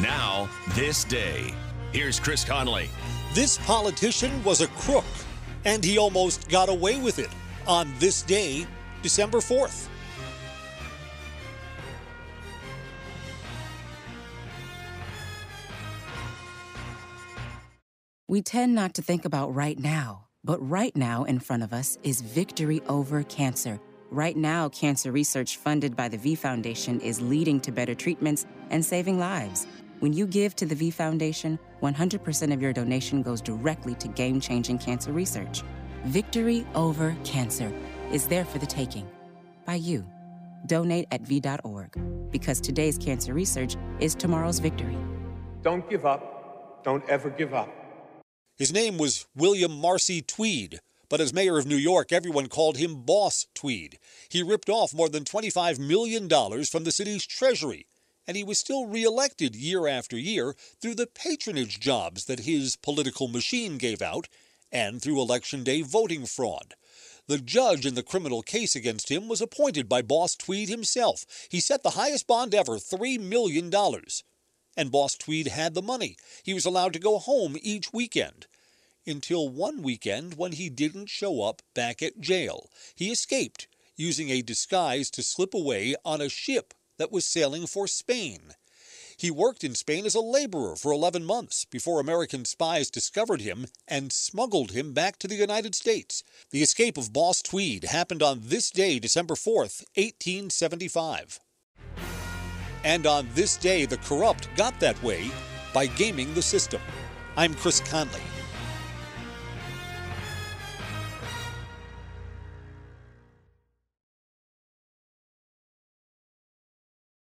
Now, this day. Here's Chris Conley. This politician was a crook, and he almost got away with it on this day, December 4th. We tend not to think about right now, but right now in front of us is victory over cancer. Right now, cancer research funded by the V Foundation is leading to better treatments and saving lives. When you give to the V Foundation, 100% of your donation goes directly to game changing cancer research. Victory over cancer is there for the taking by you. Donate at V.org because today's cancer research is tomorrow's victory. Don't give up. Don't ever give up. His name was William Marcy Tweed, but as mayor of New York, everyone called him Boss Tweed. He ripped off more than $25 million from the city's treasury, and he was still reelected year after year through the patronage jobs that his political machine gave out and through election day voting fraud. The judge in the criminal case against him was appointed by Boss Tweed himself. He set the highest bond ever, $3 million. And Boss Tweed had the money. He was allowed to go home each weekend. Until one weekend when he didn't show up back at jail. He escaped, using a disguise to slip away on a ship that was sailing for Spain. He worked in Spain as a laborer for 11 months before American spies discovered him and smuggled him back to the United States. The escape of Boss Tweed happened on this day, December 4th, 1875. And on this day, the corrupt got that way by gaming the system. I'm Chris Conley.